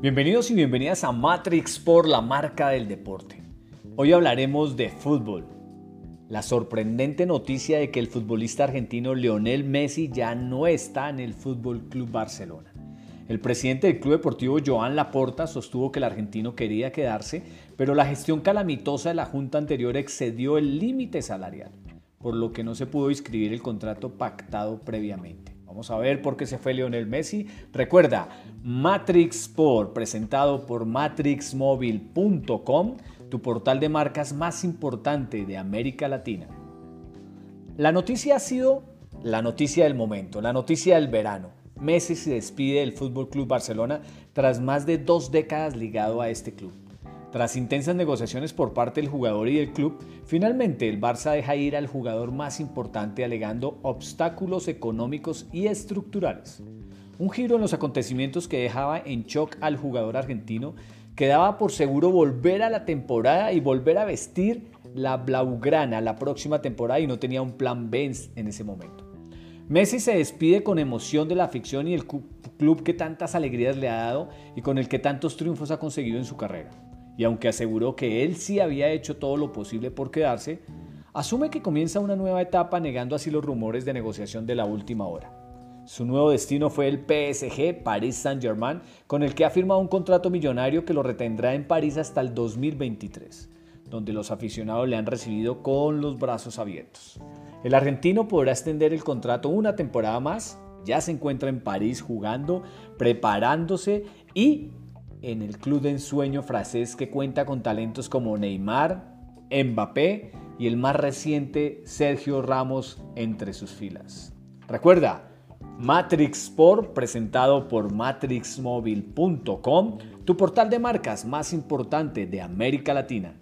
Bienvenidos y bienvenidas a Matrix por la marca del deporte. Hoy hablaremos de fútbol. La sorprendente noticia de que el futbolista argentino Lionel Messi ya no está en el Fútbol Club Barcelona. El presidente del Club Deportivo Joan Laporta sostuvo que el argentino quería quedarse, pero la gestión calamitosa de la junta anterior excedió el límite salarial, por lo que no se pudo inscribir el contrato pactado previamente. Vamos a ver por qué se fue Lionel Messi. Recuerda, Matrix Sport, presentado por matrixmobile.com, tu portal de marcas más importante de América Latina. La noticia ha sido la noticia del momento, la noticia del verano. Messi se despide del Fútbol Club Barcelona tras más de dos décadas ligado a este club. Tras intensas negociaciones por parte del jugador y del club, finalmente el Barça deja ir al jugador más importante alegando obstáculos económicos y estructurales. Un giro en los acontecimientos que dejaba en shock al jugador argentino, que daba por seguro volver a la temporada y volver a vestir la blaugrana la próxima temporada y no tenía un plan B en ese momento. Messi se despide con emoción de la afición y el club que tantas alegrías le ha dado y con el que tantos triunfos ha conseguido en su carrera y aunque aseguró que él sí había hecho todo lo posible por quedarse, asume que comienza una nueva etapa negando así los rumores de negociación de la última hora. Su nuevo destino fue el PSG Paris Saint-Germain, con el que ha firmado un contrato millonario que lo retendrá en París hasta el 2023, donde los aficionados le han recibido con los brazos abiertos. El argentino podrá extender el contrato una temporada más, ya se encuentra en París jugando, preparándose y en el club de ensueño francés que cuenta con talentos como Neymar, Mbappé y el más reciente Sergio Ramos entre sus filas. Recuerda, Matrix Sport presentado por matrixmobile.com, tu portal de marcas más importante de América Latina.